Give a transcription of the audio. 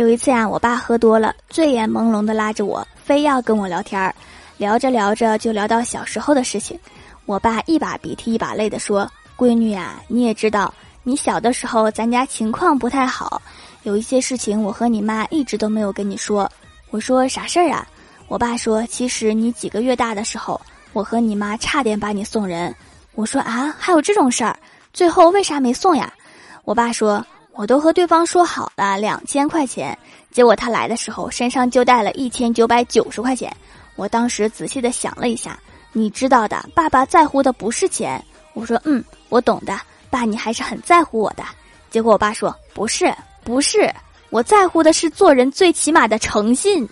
有一次呀，我爸喝多了，醉眼朦胧的拉着我，非要跟我聊天儿。聊着聊着就聊到小时候的事情，我爸一把鼻涕一把泪的说：“闺女呀，你也知道，你小的时候咱家情况不太好，有一些事情我和你妈一直都没有跟你说。”我说：“啥事儿啊？”我爸说：“其实你几个月大的时候，我和你妈差点把你送人。”我说：“啊，还有这种事儿？最后为啥没送呀？”我爸说：“我都和对方说好了两千块钱，结果他来的时候身上就带了一千九百九十块钱。”我当时仔细的想了一下，你知道的，爸爸在乎的不是钱。我说，嗯，我懂的，爸，你还是很在乎我的。结果我爸说，不是，不是，我在乎的是做人最起码的诚信。